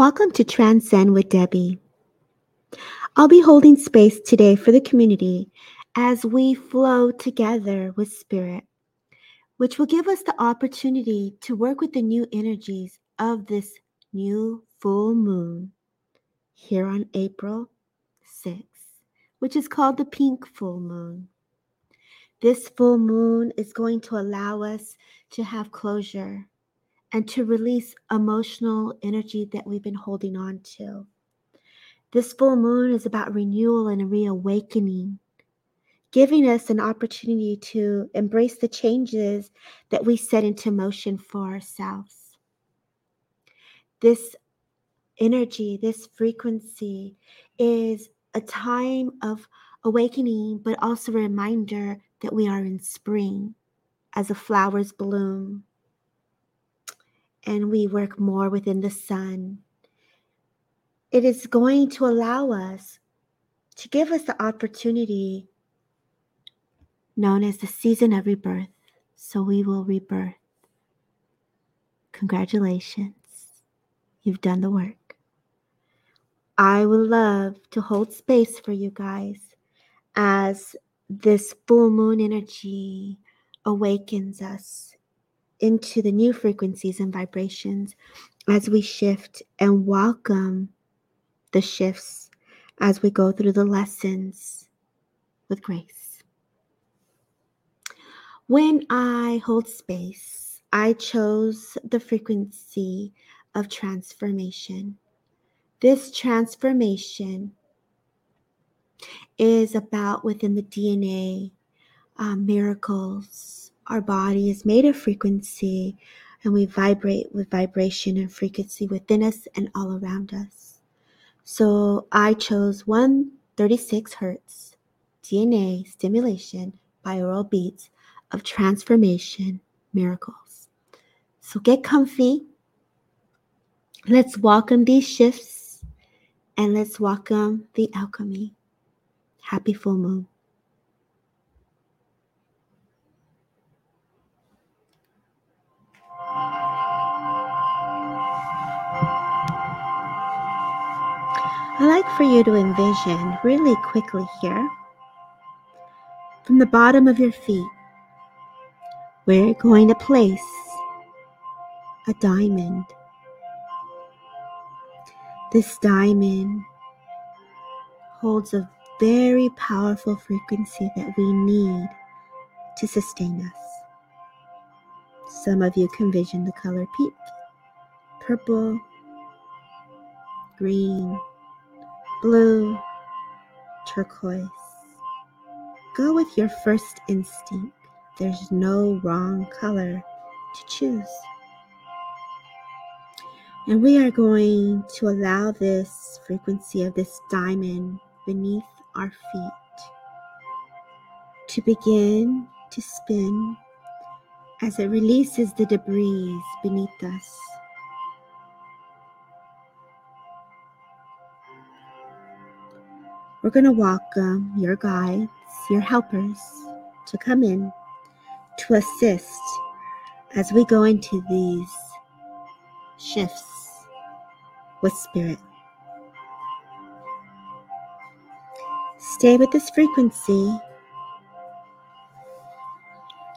Welcome to Transcend with Debbie. I'll be holding space today for the community as we flow together with Spirit, which will give us the opportunity to work with the new energies of this new full moon here on April 6th, which is called the pink full moon. This full moon is going to allow us to have closure and to release emotional energy that we've been holding on to. This full moon is about renewal and reawakening, giving us an opportunity to embrace the changes that we set into motion for ourselves. This energy, this frequency is a time of awakening, but also a reminder that we are in spring as the flowers bloom and we work more within the sun. It is going to allow us to give us the opportunity known as the season of rebirth. So we will rebirth. Congratulations. You've done the work. I would love to hold space for you guys as this full moon energy awakens us into the new frequencies and vibrations as we shift and welcome the shifts as we go through the lessons with grace. When I hold space, I chose the frequency of transformation. This transformation is about within the DNA uh, miracles our body is made of frequency and we vibrate with vibration and frequency within us and all around us. So I chose 136 hertz DNA stimulation binaural beats of transformation miracles. So get comfy. Let's welcome these shifts and let's welcome the alchemy. Happy full moon. I like for you to envision really quickly here from the bottom of your feet, we're going to place a diamond. This diamond holds a very powerful frequency that we need to sustain us. Some of you can vision the color pink, purple, green, blue, turquoise. Go with your first instinct. There's no wrong color to choose. And we are going to allow this frequency of this diamond beneath our feet to begin to spin as it releases the debris beneath us. We're going to welcome um, your guides, your helpers to come in to assist as we go into these shifts with spirit. Stay with this frequency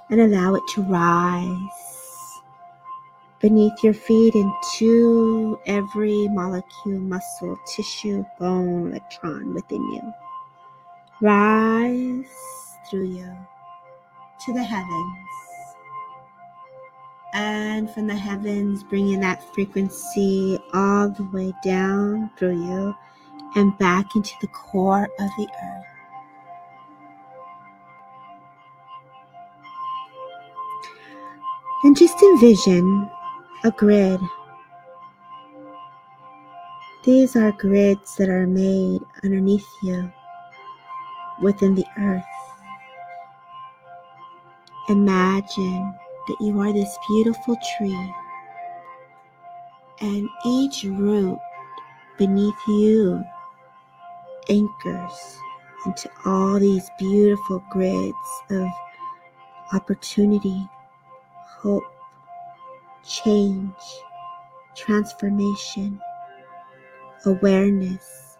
and allow it to rise beneath your feet into every molecule, muscle, tissue, bone, electron within you. Rise through you to the heavens. And from the heavens, bringing that frequency all the way down through you and back into the core of the earth. And just envision a grid. These are grids that are made underneath you within the earth. Imagine that you are this beautiful tree, and each root beneath you anchors into all these beautiful grids of opportunity, hope, change, transformation, awareness,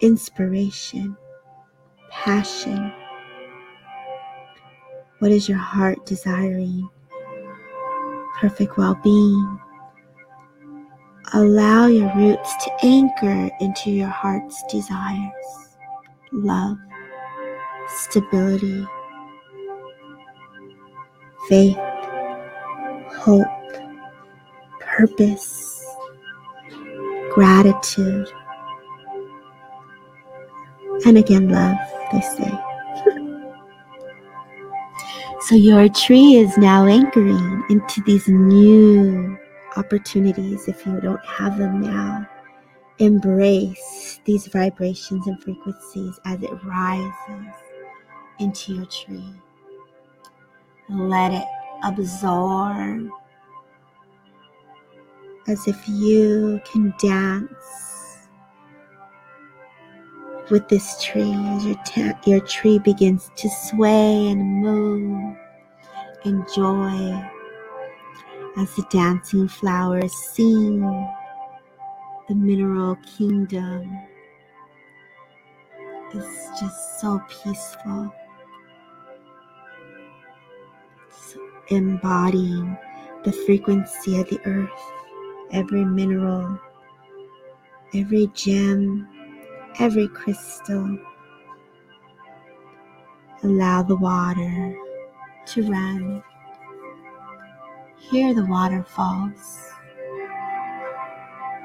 inspiration, passion. What is your heart desiring? Perfect well being. Allow your roots to anchor into your heart's desires, love, stability, faith, hope, purpose, gratitude, and again, love, they say. so your tree is now anchoring into these new opportunities if you don't have them now. Embrace these vibrations and frequencies as it rises into your tree. Let it absorb as if you can dance with this tree as your, ta- your tree begins to sway and move. in joy as the dancing flowers sing the mineral kingdom is just so peaceful. It's embodying the frequency of the earth, every mineral, every gem, every crystal. Allow the water to run. Hear the waterfalls,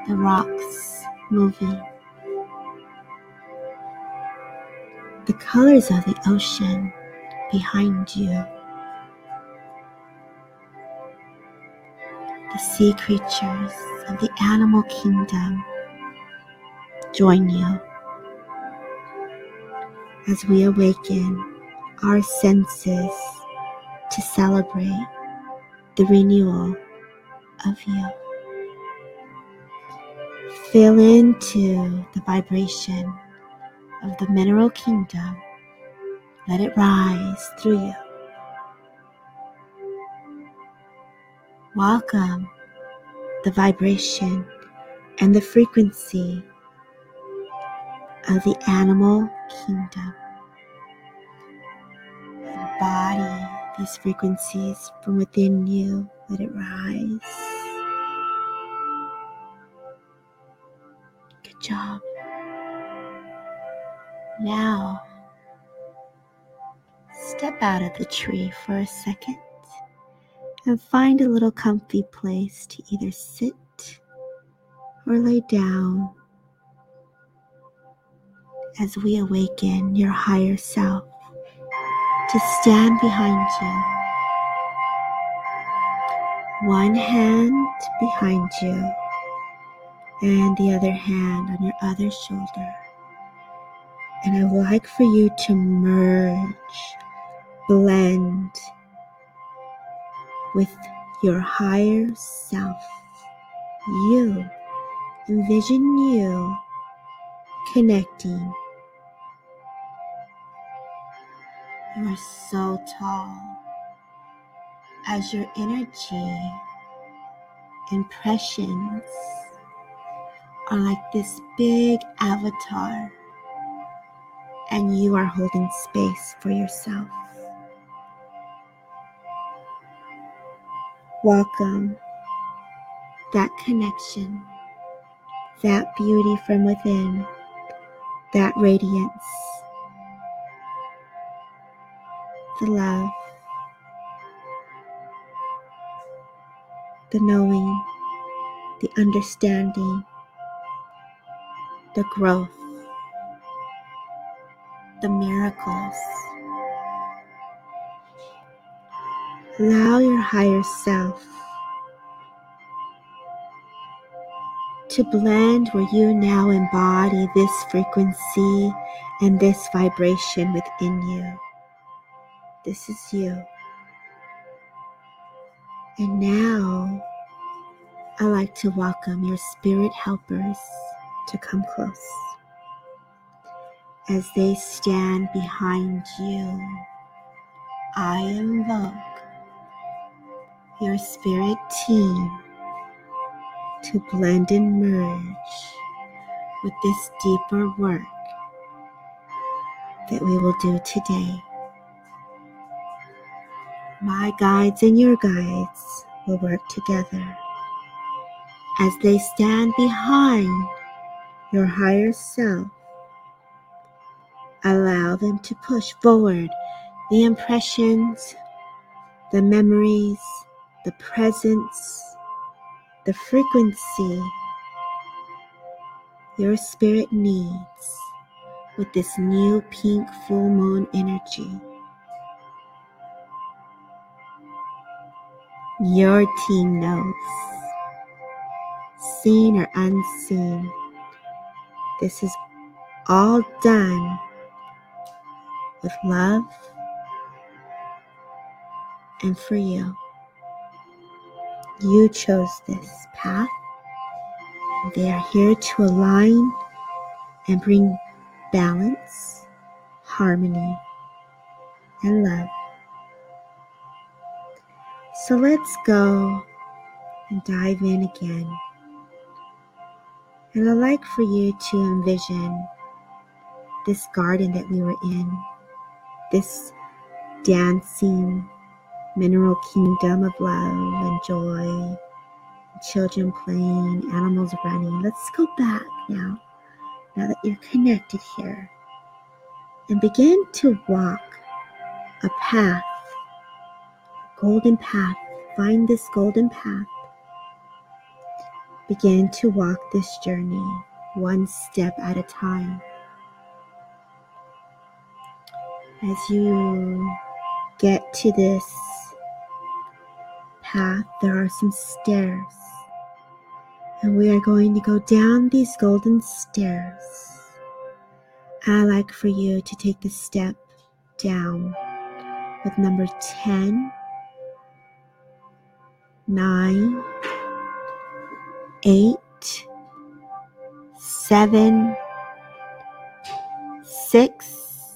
the rocks moving, the colors of the ocean behind you. The sea creatures of the animal kingdom join you as we awaken our senses to celebrate the renewal of you. Feel into the vibration of the mineral kingdom. Let it rise through you. Welcome the vibration and the frequency of the animal kingdom. Embody these frequencies from within you. Let it rise. Good job. Now, step out of the tree for a second and find a little comfy place to either sit or lay down as we awaken your higher self to stand behind you. One hand behind you and the other hand on your other shoulder. And I would like for you to merge, blend, with your higher self. You. Envision you connecting. You are so tall as your energy impressions are like this big avatar, and you are holding space for yourself. Welcome that connection, that beauty from within, that radiance, the love, the knowing, the understanding, the growth, the miracles. Allow your higher self to blend where you now embody this frequency and this vibration within you. This is you. And now I like to welcome your spirit helpers to come close as they stand behind you. I invoke your spirit team to blend and merge with this deeper work that we will do today. My guides and your guides will work together as they stand behind your higher self. Allow them to push forward the impressions, the memories, the presence, the frequency your spirit needs with this new pink full moon energy. Your team knows, seen or unseen, this is all done with love and for you. You chose this path. They are here to align and bring balance, harmony, and love. So let's go and dive in again. And I'd like for you to envision this garden that we were in, this dancing mineral kingdom of love and joy, children playing, animals running. Let's go back now, now that you're connected here, and begin to walk a path, golden path. Find this golden path. Begin to walk this journey one step at a time. As you get to this path, there are some stairs. And we are going to go down these golden stairs. I like for you to take the step down with number 10, 9, 8, 7, 6,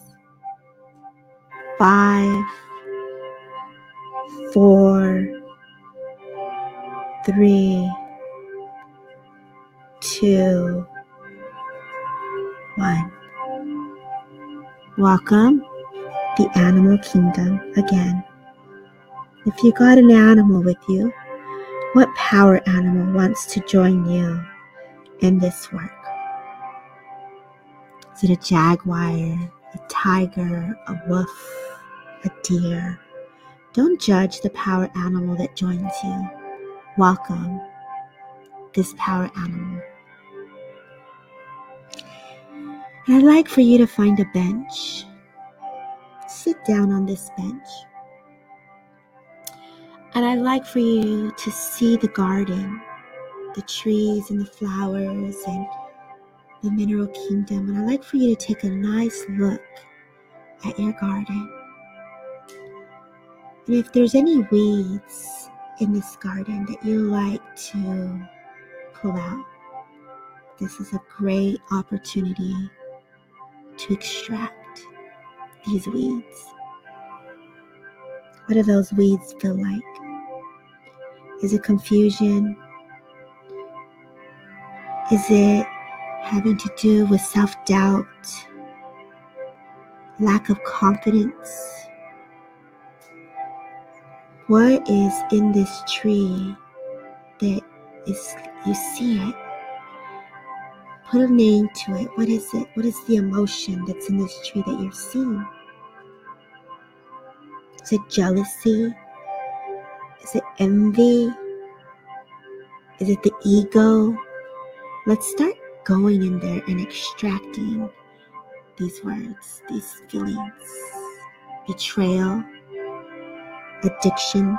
5, 4, three, two, one. Welcome the animal kingdom again. If you got an animal with you, what power animal wants to join you in this work? Is it a jaguar, a tiger, a wolf, a deer? Don't judge the power animal that joins you welcome this power animal. And I'd like for you to find a bench. Sit down on this bench. And I'd like for you to see the garden, the trees and the flowers and the mineral kingdom. And I'd like for you to take a nice look at your garden. And if there's any weeds in this garden that you like to pull out, this is a great opportunity to extract these weeds. What do those weeds feel like? Is it confusion? Is it having to do with self doubt, lack of confidence? What is in this tree that is you see it? Put a name to it. What is it? What is the emotion that's in this tree that you're seeing? Is it jealousy? Is it envy? Is it the ego? Let's start going in there and extracting these words, these feelings. Betrayal, addictions,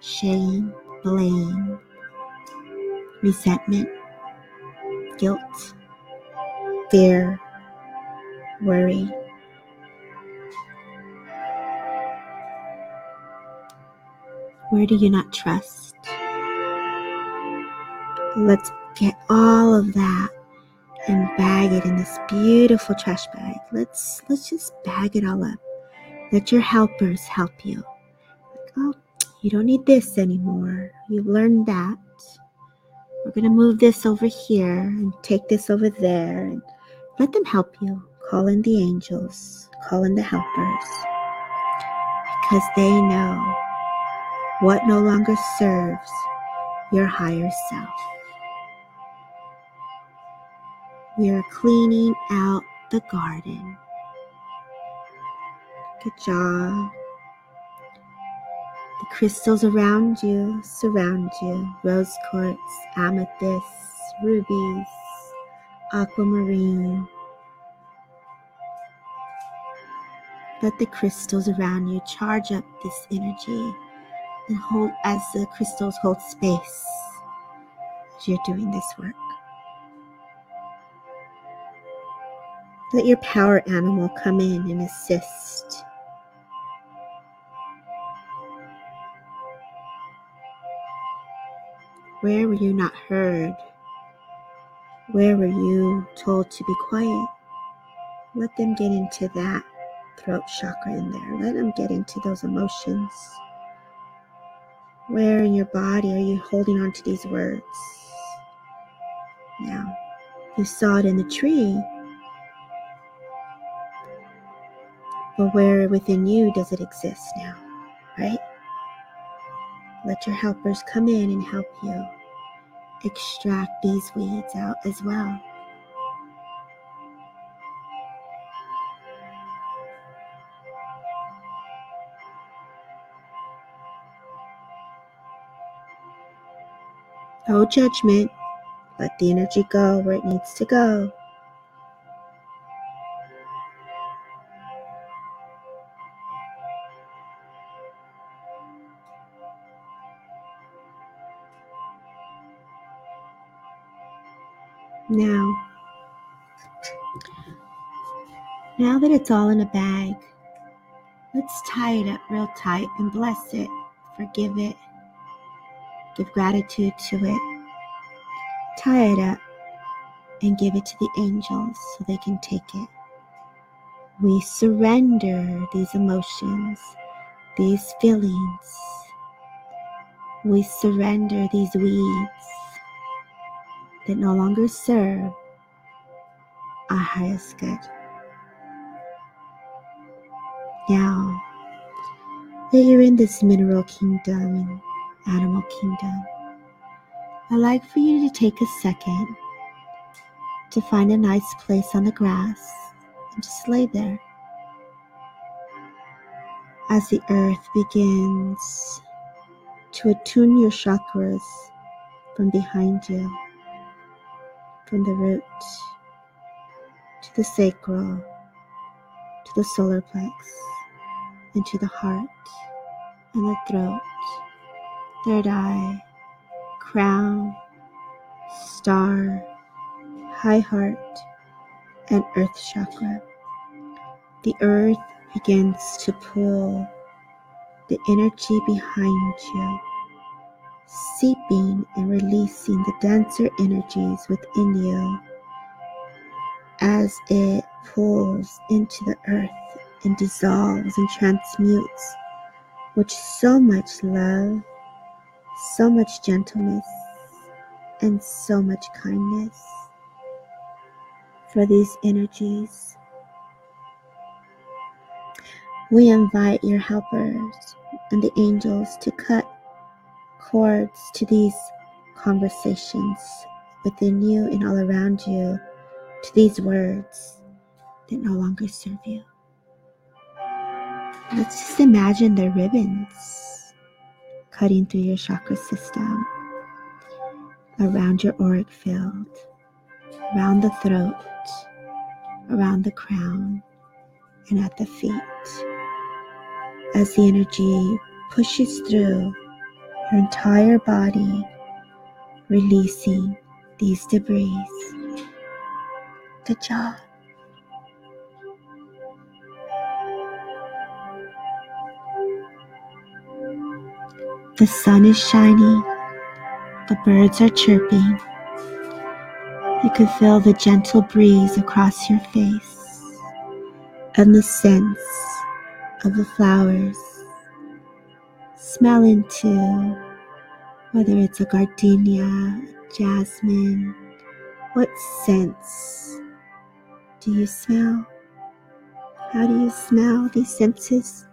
shame, blame, resentment, guilt, fear, worry. Where do you not trust? Let's get all of that and bag it in this beautiful trash bag. Let's let's just bag it all up. Let your helpers help you. Like, oh, you don't need this anymore. You've learned that. We're going to move this over here and take this over there and let them help you. Call in the angels, call in the helpers, because they know what no longer serves your higher self. We are cleaning out the garden. Good job. The crystals around you surround you rose quartz, amethyst, rubies, aquamarine. Let the crystals around you charge up this energy and hold as the crystals hold space as you're doing this work. Let your power animal come in and assist. Where were you not heard? Where were you told to be quiet? Let them get into that throat chakra in there. Let them get into those emotions. Where in your body are you holding on to these words? Now, you saw it in the tree, but where within you does it exist now, right? Let your helpers come in and help you extract these weeds out as well. No judgment. Let the energy go where it needs to go. Now, now that it's all in a bag, let's tie it up real tight and bless it, forgive it, give gratitude to it, tie it up, and give it to the angels so they can take it. We surrender these emotions, these feelings. We surrender these weeds that no longer serve our highest good. Now that you're in this mineral kingdom and animal kingdom, I'd like for you to take a second to find a nice place on the grass and just lay there. As the earth begins to attune your chakras from behind you from the root to the sacral to the solar plex and to the heart and the throat, third eye, crown, star, high heart, and earth chakra. The earth begins to pull the energy behind you seeping and releasing the denser energies within you as it pulls into the earth and dissolves and transmutes with so much love, so much gentleness, and so much kindness for these energies. We invite your helpers and the angels to cut cords to these conversations within you and all around you, to these words that no longer serve you. Let's just imagine the ribbons cutting through your chakra system, around your auric field, around the throat, around the crown, and at the feet. As the energy pushes through your entire body, releasing these debris. Good job. The sun is shining, the birds are chirping. You can feel the gentle breeze across your face and the scents of the flowers smell into whether it's a gardenia, jasmine, what scents do you smell? How do you smell these senses?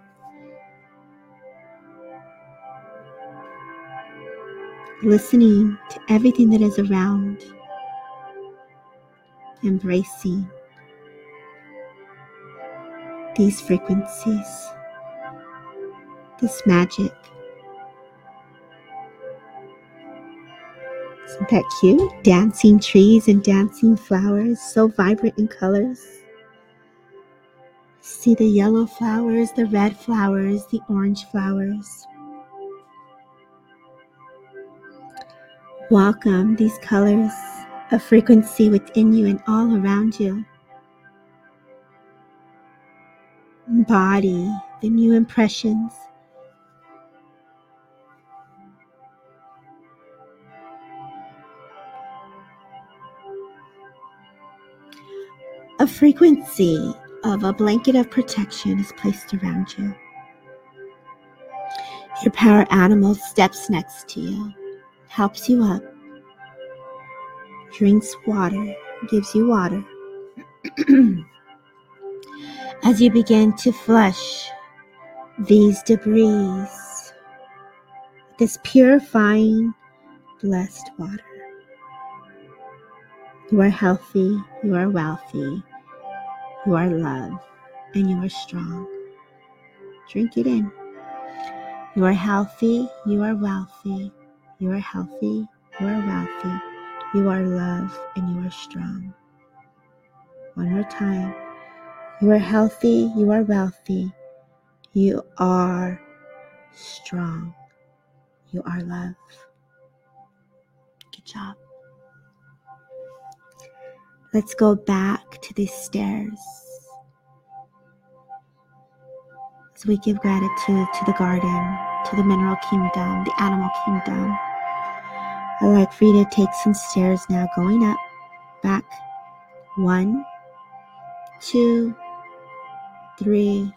Listening to everything that is around, embracing these frequencies, this magic. Isn't that cute? Dancing trees and dancing flowers, so vibrant in colors. See the yellow flowers, the red flowers, the orange flowers. Welcome these colors of frequency within you and all around you. Embody the new impressions A frequency of a blanket of protection is placed around you. Your power animal steps next to you, helps you up, drinks water, gives you water. As you begin to flush these debris, this purifying, blessed water. You are healthy, you are wealthy, you are loved, and you are strong. Drink it in. You are healthy, you are wealthy, you are healthy, you are wealthy, you are loved, and you are strong. One more time. You are healthy, you are wealthy, you are strong, you are loved. Good job. Let's go back to these stairs as we give gratitude to the garden, to the mineral kingdom, the animal kingdom. I'd like for you to take some stairs now, going up, back. One, two, three,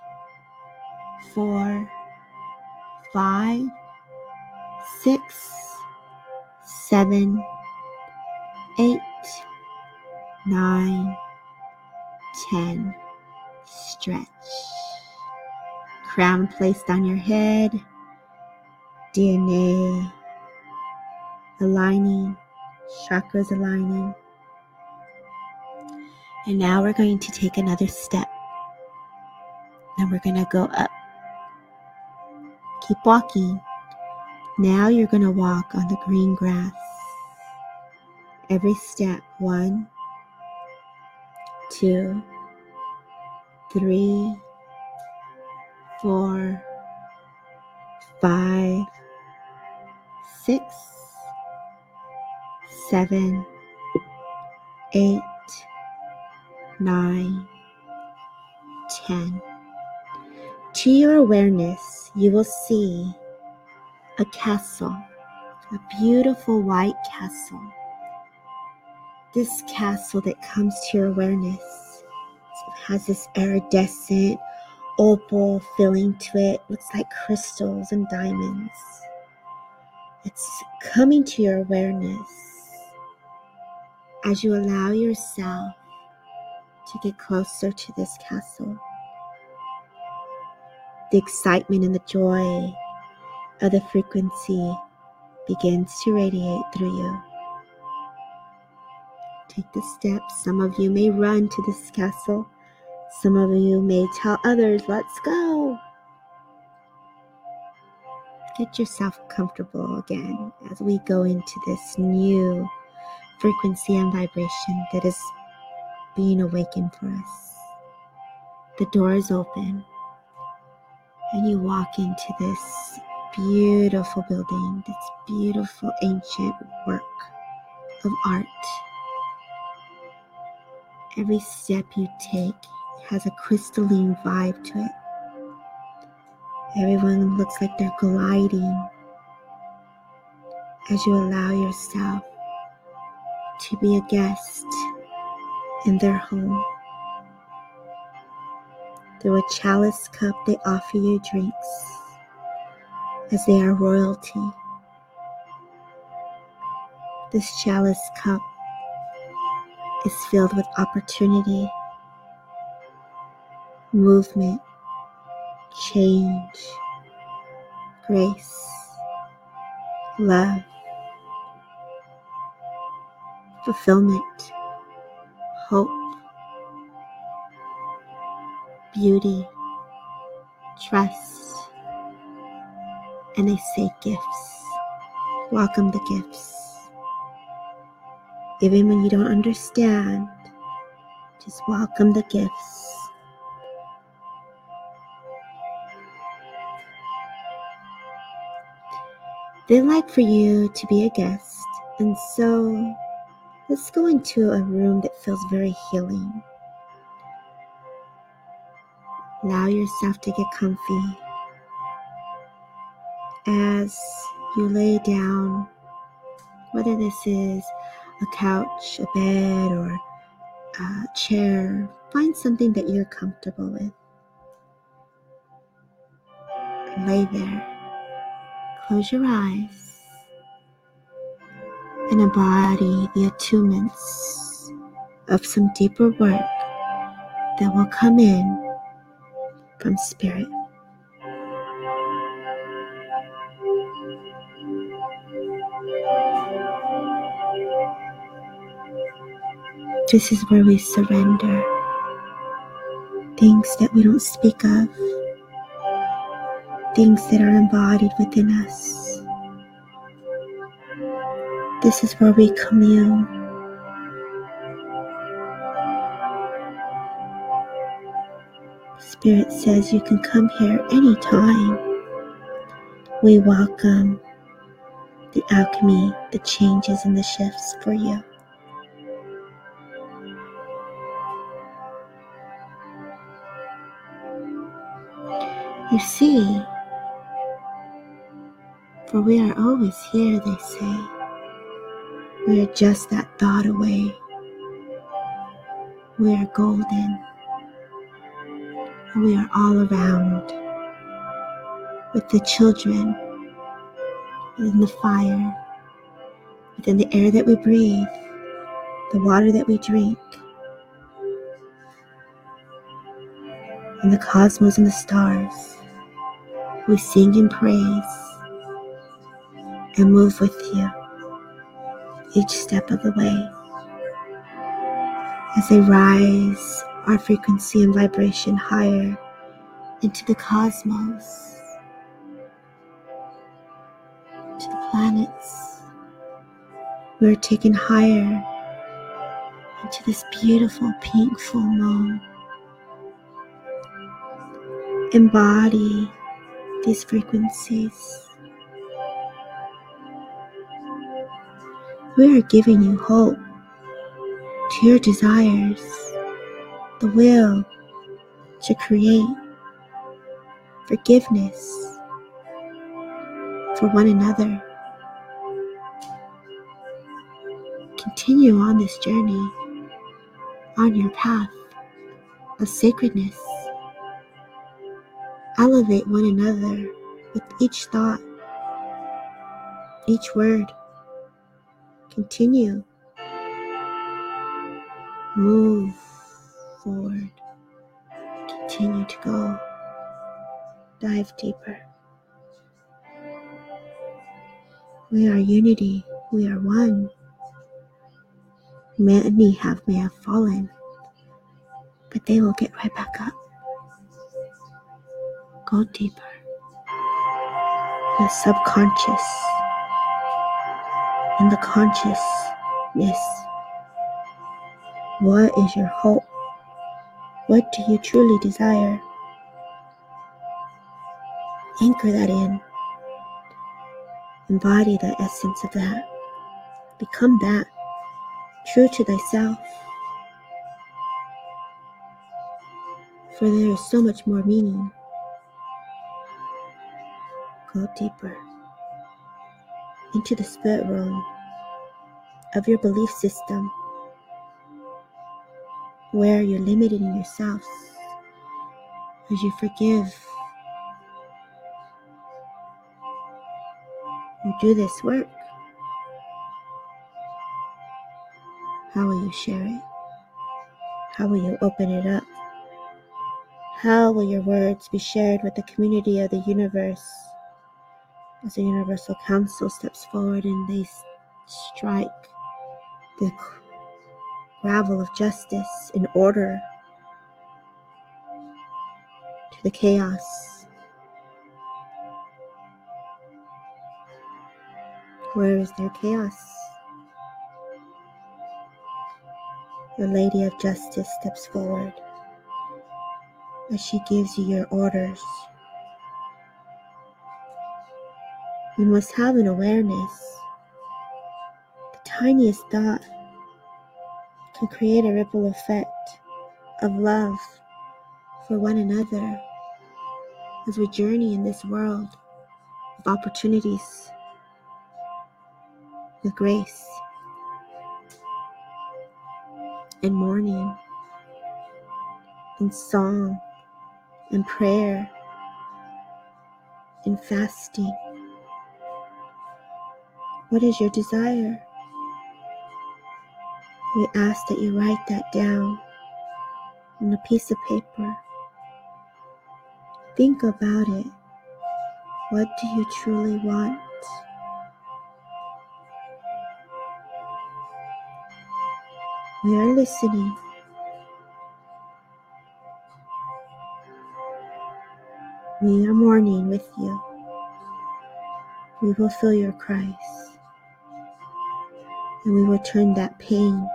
four, five, six, seven, eight nine, ten. Stretch. Crown placed on your head. DNA aligning, chakras aligning. And now we're going to take another step. And we're going to go up. Keep walking. Now you're going to walk on the green grass. Every step, one, two, three, four, five, six, seven, eight, nine, ten. To your awareness, you will see a castle, a beautiful white castle this castle that comes to your awareness has this iridescent opal feeling to it. Looks like crystals and diamonds. It's coming to your awareness as you allow yourself to get closer to this castle. The excitement and the joy of the frequency begins to radiate through you take the steps. Some of you may run to this castle. Some of you may tell others, let's go. Get yourself comfortable again as we go into this new frequency and vibration that is being awakened for us. The door is open, and you walk into this beautiful building, this beautiful ancient work of art Every step you take has a crystalline vibe to it. Everyone looks like they're gliding as you allow yourself to be a guest in their home. Through a chalice cup, they offer you drinks as they are royalty. This chalice cup is filled with opportunity, movement, change, grace, love, fulfillment, hope, beauty, trust, and I say gifts. Welcome the gifts. Even when you don't understand, just welcome the gifts. They'd like for you to be a guest, and so let's go into a room that feels very healing. Allow yourself to get comfy as you lay down, whether this is a couch, a bed, or a chair. Find something that you're comfortable with. Lay there. Close your eyes and embody the attunements of some deeper work that will come in from spirit. This is where we surrender things that we don't speak of, things that are embodied within us. This is where we commune. Spirit says you can come here anytime. We welcome the alchemy, the changes, and the shifts for you. You see, for we are always here, they say. We are just that thought away. We are golden. We are all around with the children, within the fire, within the air that we breathe, the water that we drink, and the cosmos and the stars. We sing and praise and move with you each step of the way. As they rise our frequency and vibration higher into the cosmos, to the planets, we are taken higher into this beautiful pink full moon. Embody these frequencies. We are giving you hope to your desires, the will to create, forgiveness for one another. Continue on this journey, on your path of sacredness elevate one another with each thought, each word. Continue. Move forward. Continue to go. Dive deeper. We are unity. We are one. Many have may have fallen, but they will get right back up. Go deeper. The subconscious and the consciousness. What is your hope? What do you truly desire? Anchor that in. Embody the essence of that. Become that. True to thyself. For there is so much more meaning go deeper into the spirit realm of your belief system where you're limited in yourselves as you forgive. You do this work. How will you share it? How will you open it up? How will your words be shared with the community of the universe as the Universal Council steps forward and they strike the gravel of justice in order to the chaos? Where is there chaos? The Lady of Justice steps forward as she gives you your orders. You must have an awareness. The tiniest thought can create a ripple effect of love for one another as we journey in this world of opportunities with grace and mourning and song and prayer and fasting. What is your desire? We ask that you write that down on a piece of paper. Think about it. What do you truly want? We are listening. We are mourning with you. We will feel your cries. And we will turn that pain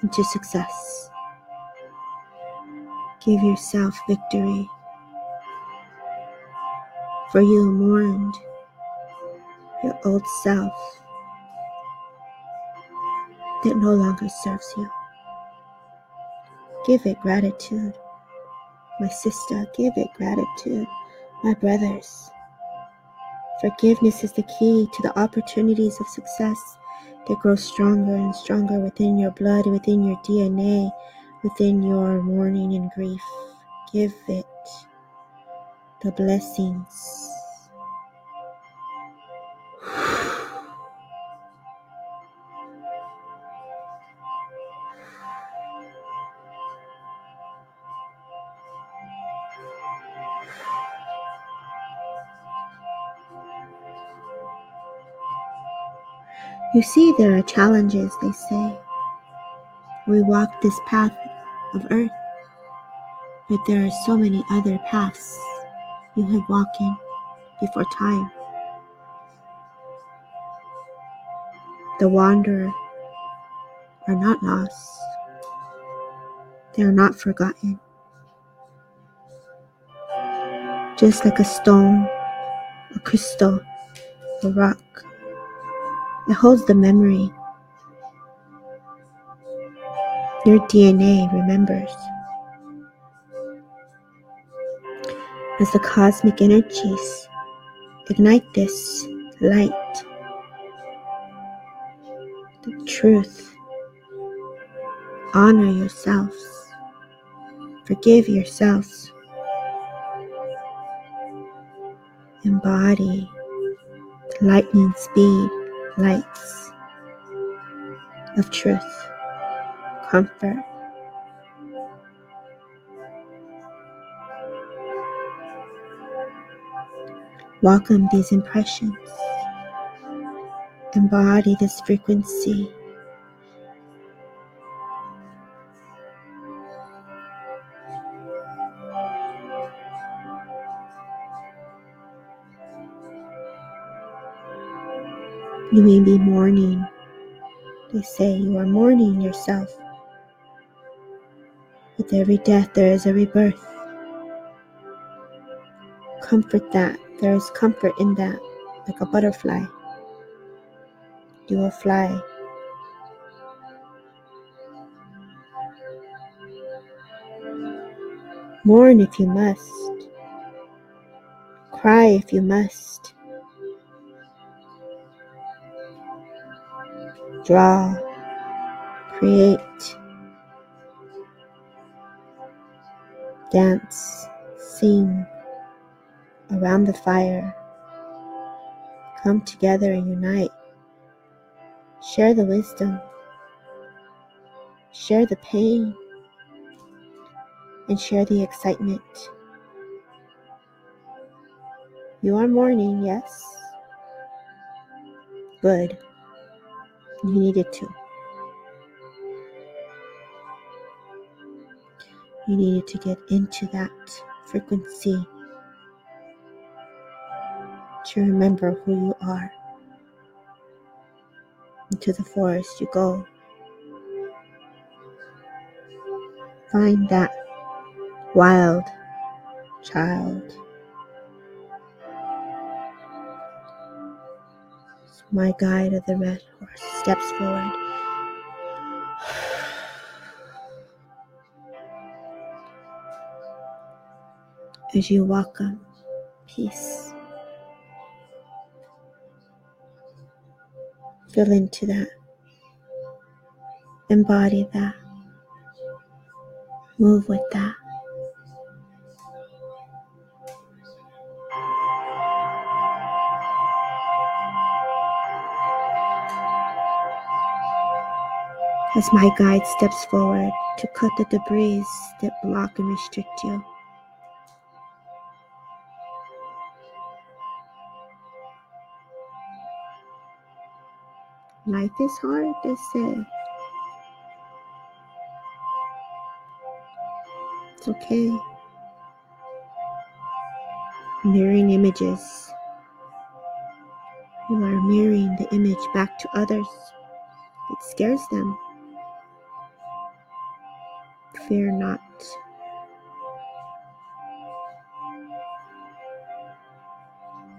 into success. Give yourself victory. For you mourned your old self that no longer serves you. Give it gratitude. My sister, give it gratitude. My brothers, forgiveness is the key to the opportunities of success that grow stronger and stronger within your blood, within your DNA, within your mourning and grief. Give it the blessings You see, there are challenges, they say. We walk this path of earth, but there are so many other paths you have walked in before time. The wanderer are not lost, they are not forgotten. Just like a stone, a crystal, a rock holds the memory. Your DNA remembers. As the cosmic energies ignite this light, the truth, honor yourselves, forgive yourselves, embody the lightning speed lights of truth, comfort. Welcome these impressions. Embody this frequency. You may be mourning. They say you are mourning yourself. With every death, there is a rebirth. Comfort that. There is comfort in that, like a butterfly. You will fly. Mourn if you must. Cry if you must. Draw, create, dance, sing around the fire. Come together and unite. Share the wisdom. Share the pain. And share the excitement. You are mourning, yes. Good. You needed to. You needed to get into that frequency to remember who you are. Into the forest you go. Find that wild child. My guide of the red horse steps forward. As you welcome peace, feel into that, embody that, move with that. As my guide steps forward to cut the debris that block and restrict you. Life is hard, they say. It's okay. Mirroring images. You are mirroring the image back to others. It scares them. Fear not.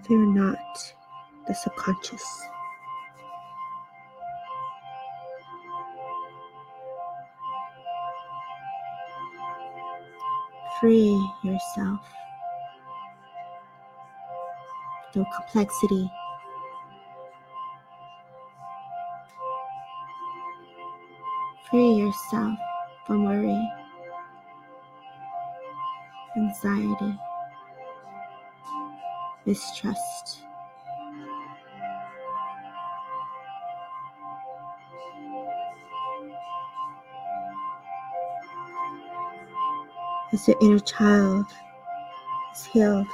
Fear not the subconscious. Free yourself. Through complexity. Free yourself from worry, anxiety, mistrust. As your inner child is healed,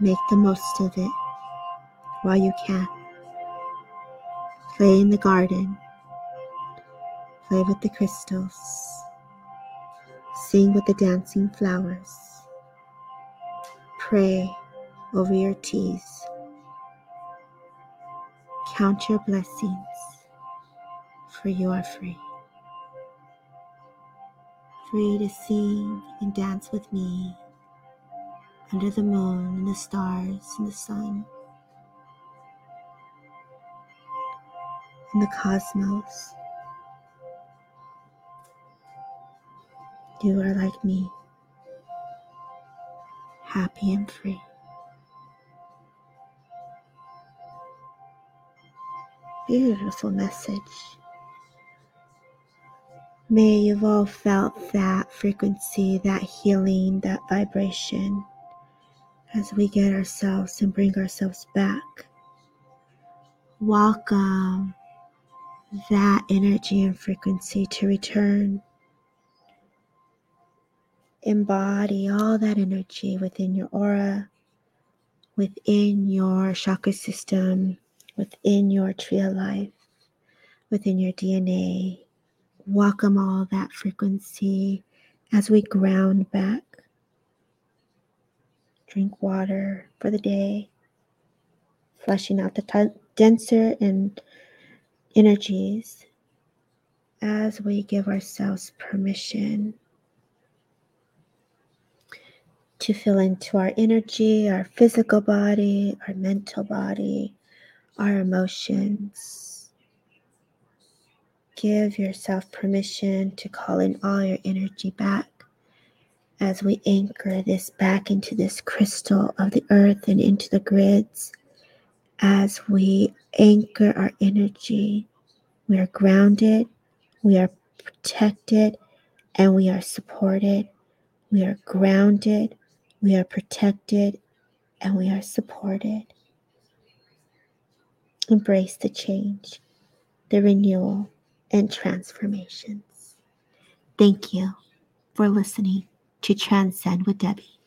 make the most of it while you can. Play in the garden Play with the crystals. Sing with the dancing flowers. Pray over your teas. Count your blessings, for you are free. Free to sing and dance with me under the moon and the stars and the sun and the cosmos. You are like me, happy and free. Beautiful message. May you've all felt that frequency, that healing, that vibration as we get ourselves and bring ourselves back. Welcome that energy and frequency to return embody all that energy within your aura, within your chakra system, within your tree of life, within your DNA. Welcome all that frequency as we ground back. Drink water for the day, flushing out the t- denser and energies as we give ourselves permission to feel into our energy, our physical body, our mental body, our emotions. Give yourself permission to call in all your energy back as we anchor this back into this crystal of the earth and into the grids. As we anchor our energy, we are grounded, we are protected, and we are supported. We are grounded, we are protected and we are supported. embrace the change, the renewal, and transformations. Thank you for listening to Transcend with Debbie.